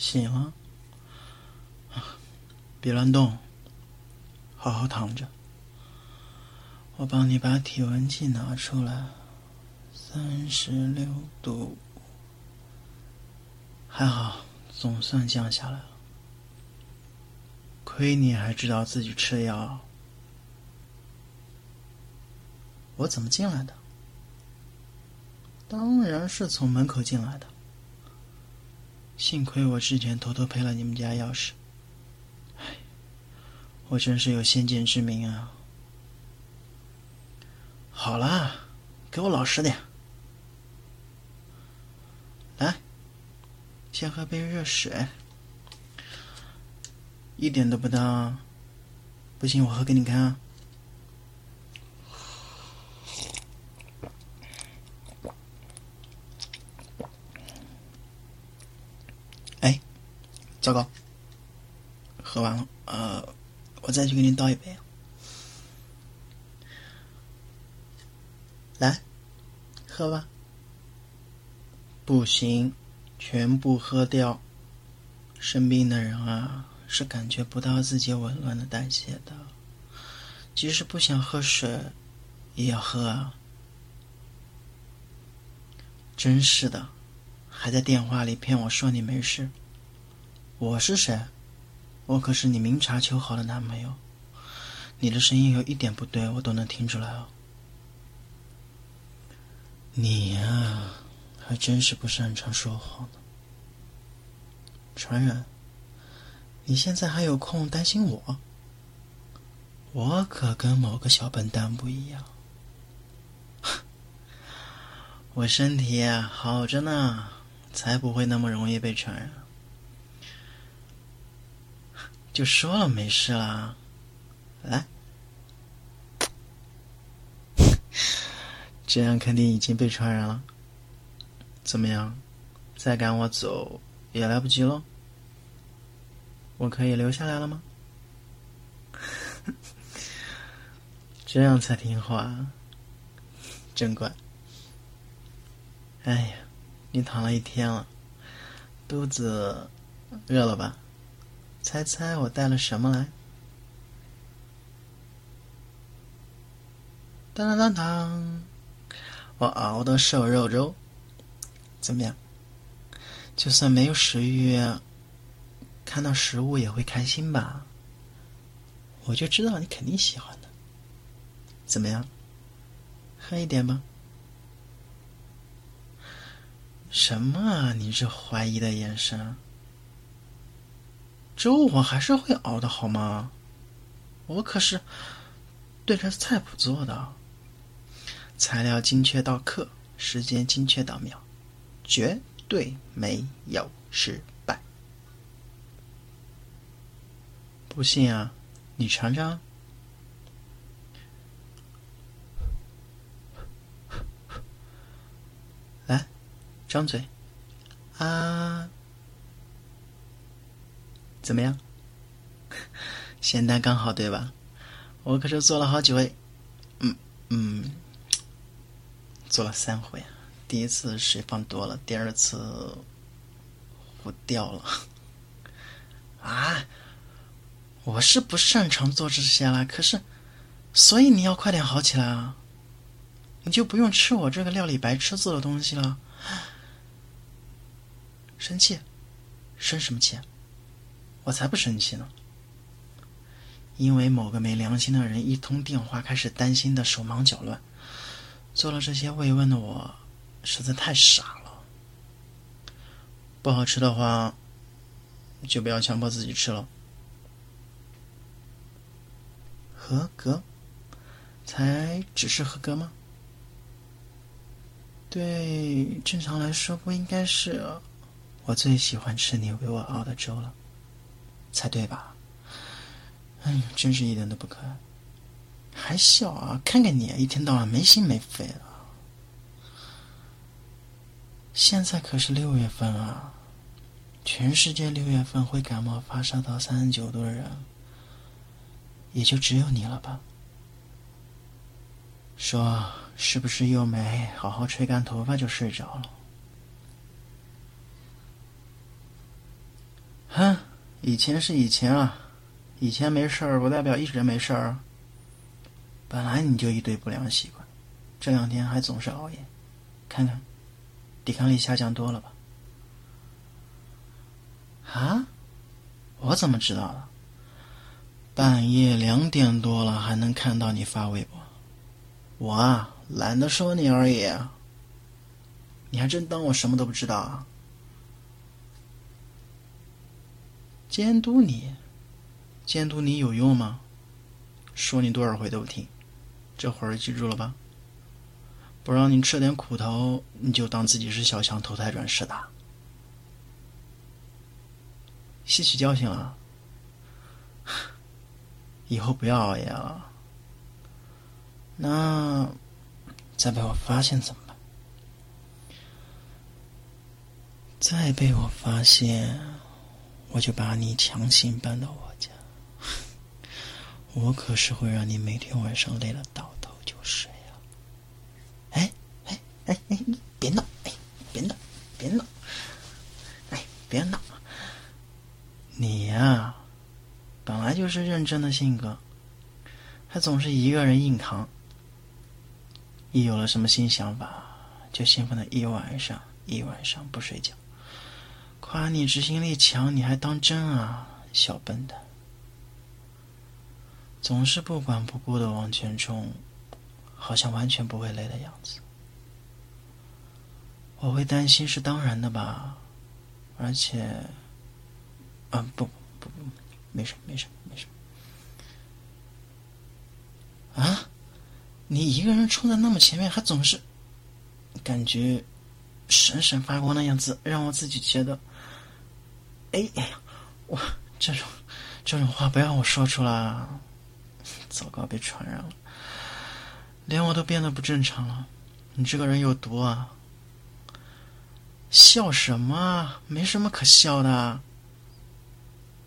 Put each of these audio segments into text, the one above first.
醒了，别乱动，好好躺着。我帮你把体温计拿出来，三十六度，还好，总算降下来了。亏你还知道自己吃药。我怎么进来的？当然是从门口进来的。幸亏我之前偷偷配了你们家钥匙。唉，我真是有先见之明啊！好啦，给我老实点。来，先喝杯热水。一点都不烫，不行，我喝给你看啊。糟糕，喝完了，呃，我再去给你倒一杯。来，喝吧。不行，全部喝掉。生病的人啊，是感觉不到自己紊乱的代谢的，即使不想喝水，也要喝啊。真是的，还在电话里骗我说你没事。我是谁？我可是你明察秋毫的男朋友。你的声音有一点不对，我都能听出来哦。你呀，还真是不擅长说谎呢。传人，你现在还有空担心我？我可跟某个小笨蛋不一样。我身体好着呢，才不会那么容易被传染。就说了没事啦，来，这样肯定已经被传染了。怎么样，再赶我走也来不及喽？我可以留下来了吗？这样才听话，真乖。哎呀，你躺了一天了，肚子饿了吧？猜猜我带了什么来？当当当当！我熬的瘦肉粥，怎么样？就算没有食欲，看到食物也会开心吧？我就知道你肯定喜欢的。怎么样？喝一点吧。什么？你这怀疑的眼神！粥我还是会熬的，好吗？我可是对着菜谱做的，材料精确到克，时间精确到秒，绝对没有失败。不信啊，你尝尝。来，张嘴，啊！怎么样？咸淡刚好，对吧？我可是做了好几回，嗯嗯，做了三回。第一次水放多了，第二次糊掉了。啊！我是不擅长做这些了，可是，所以你要快点好起来啊！你就不用吃我这个料理白痴做的东西了。生气？生什么气？我才不生气呢！因为某个没良心的人一通电话开始担心的手忙脚乱，做了这些慰问的我实在太傻了。不好吃的话，就不要强迫自己吃了。合格？才只是合格吗？对，正常来说不应该是。我最喜欢吃你为我熬的粥了。才对吧？哎，真是一点都不可爱，还笑啊！看看你，一天到晚没心没肺的。现在可是六月份啊，全世界六月份会感冒发烧到三十九度的人，也就只有你了吧？说是不是又没好好吹干头发就睡着了？哼，以前是以前啊，以前没事儿不代表一直没事儿。本来你就一堆不良习惯，这两天还总是熬夜，看看，抵抗力下降多了吧？啊？我怎么知道的？半夜两点多了还能看到你发微博，我啊懒得说你而已。你还真当我什么都不知道啊？监督你，监督你有用吗？说你多少回都不听。这会儿记住了吧？不让你吃点苦头，你就当自己是小强投胎转世的。吸取教训了，以后不要熬夜了。那再被我发现怎么办？再被我发现，我就把你强行搬到我家。我可是会让你每天晚上累了倒头就睡啊！哎哎哎哎，别闹！哎，别闹！别闹！哎，别闹！你呀，本来就是认真的性格，还总是一个人硬扛。一有了什么新想法，就兴奋的一晚上一晚上不睡觉。夸你执行力强，你还当真啊，小笨蛋！总是不管不顾的往前冲，好像完全不会累的样子。我会担心是当然的吧，而且，啊不不不，没事没事没事。啊，你一个人冲在那么前面，还总是感觉闪闪发光的样子，让我自己觉得，哎哎呀，我这种这种话不要我说出来啊。糟糕，被传染了，连我都变得不正常了。你这个人有毒啊！笑什么？没什么可笑的。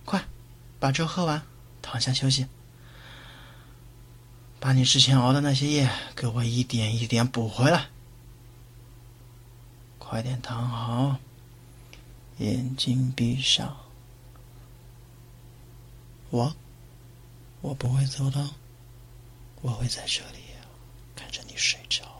快，把粥喝完，躺下休息。把你之前熬的那些夜，给我一点一点补回来。快点躺好，眼睛闭上。我。我不会走的，我会在这里看着你睡着。